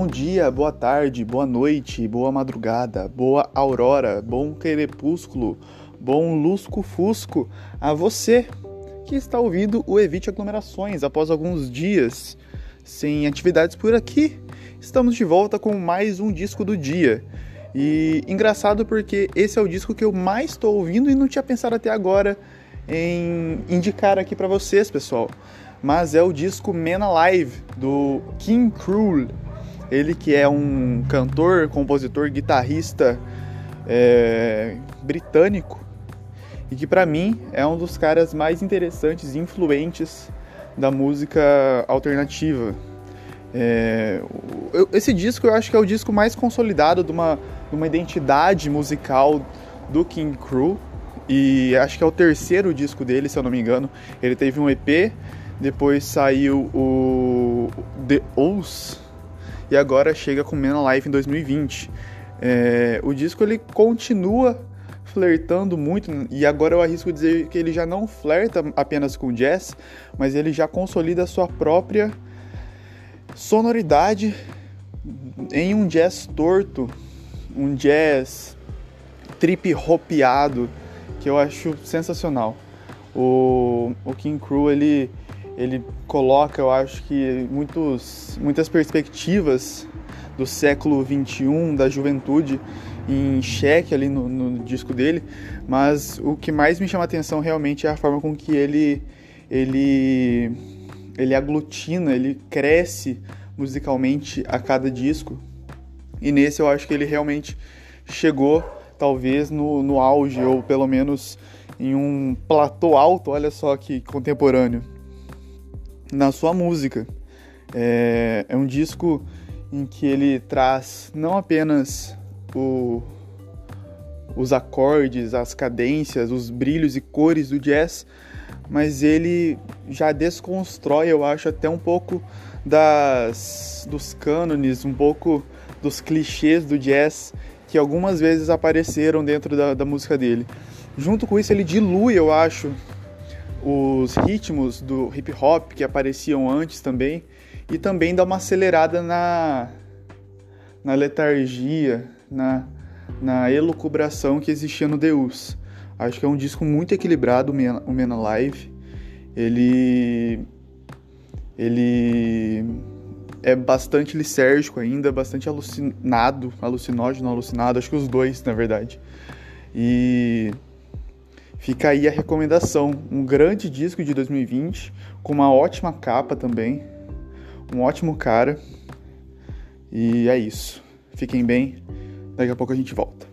Bom dia, boa tarde, boa noite, boa madrugada, boa aurora, bom crepúsculo, bom lusco-fusco a você que está ouvindo o Evite Aglomerações após alguns dias sem atividades por aqui. Estamos de volta com mais um disco do dia. E engraçado porque esse é o disco que eu mais estou ouvindo e não tinha pensado até agora em indicar aqui para vocês, pessoal. Mas é o disco Man Alive do King Cruel. Ele que é um cantor, compositor, guitarrista é, britânico e que para mim é um dos caras mais interessantes e influentes da música alternativa. É, eu, esse disco eu acho que é o disco mais consolidado de uma, de uma identidade musical do King Crew e acho que é o terceiro disco dele, se eu não me engano. Ele teve um EP, depois saiu o The Oath e agora chega com Man Alive em 2020. É, o disco ele continua flertando muito e agora eu arrisco dizer que ele já não flerta apenas com jazz, mas ele já consolida sua própria sonoridade em um jazz torto, um jazz trip hopeado que eu acho sensacional. O, o King Crew ele ele coloca, eu acho que muitos, muitas perspectivas do século 21 da juventude em xeque ali no, no, disco dele, mas o que mais me chama a atenção realmente é a forma com que ele ele ele aglutina, ele cresce musicalmente a cada disco. E nesse eu acho que ele realmente chegou talvez no, no auge ou pelo menos em um platô alto, olha só que contemporâneo na sua música. É, é um disco em que ele traz não apenas o, os acordes, as cadências, os brilhos e cores do jazz, mas ele já desconstrói, eu acho, até um pouco das, dos cânones, um pouco dos clichês do jazz que algumas vezes apareceram dentro da, da música dele. Junto com isso, ele dilui, eu acho, os ritmos do hip hop que apareciam antes também e também dá uma acelerada na, na letargia, na, na elucubração que existia no Deus. Acho que é um disco muito equilibrado, o Men Alive. Ele, ele é bastante lisérgico ainda, bastante alucinado, alucinógeno, alucinado, acho que os dois, na verdade. E Fica aí a recomendação, um grande disco de 2020, com uma ótima capa também, um ótimo cara. E é isso. Fiquem bem, daqui a pouco a gente volta.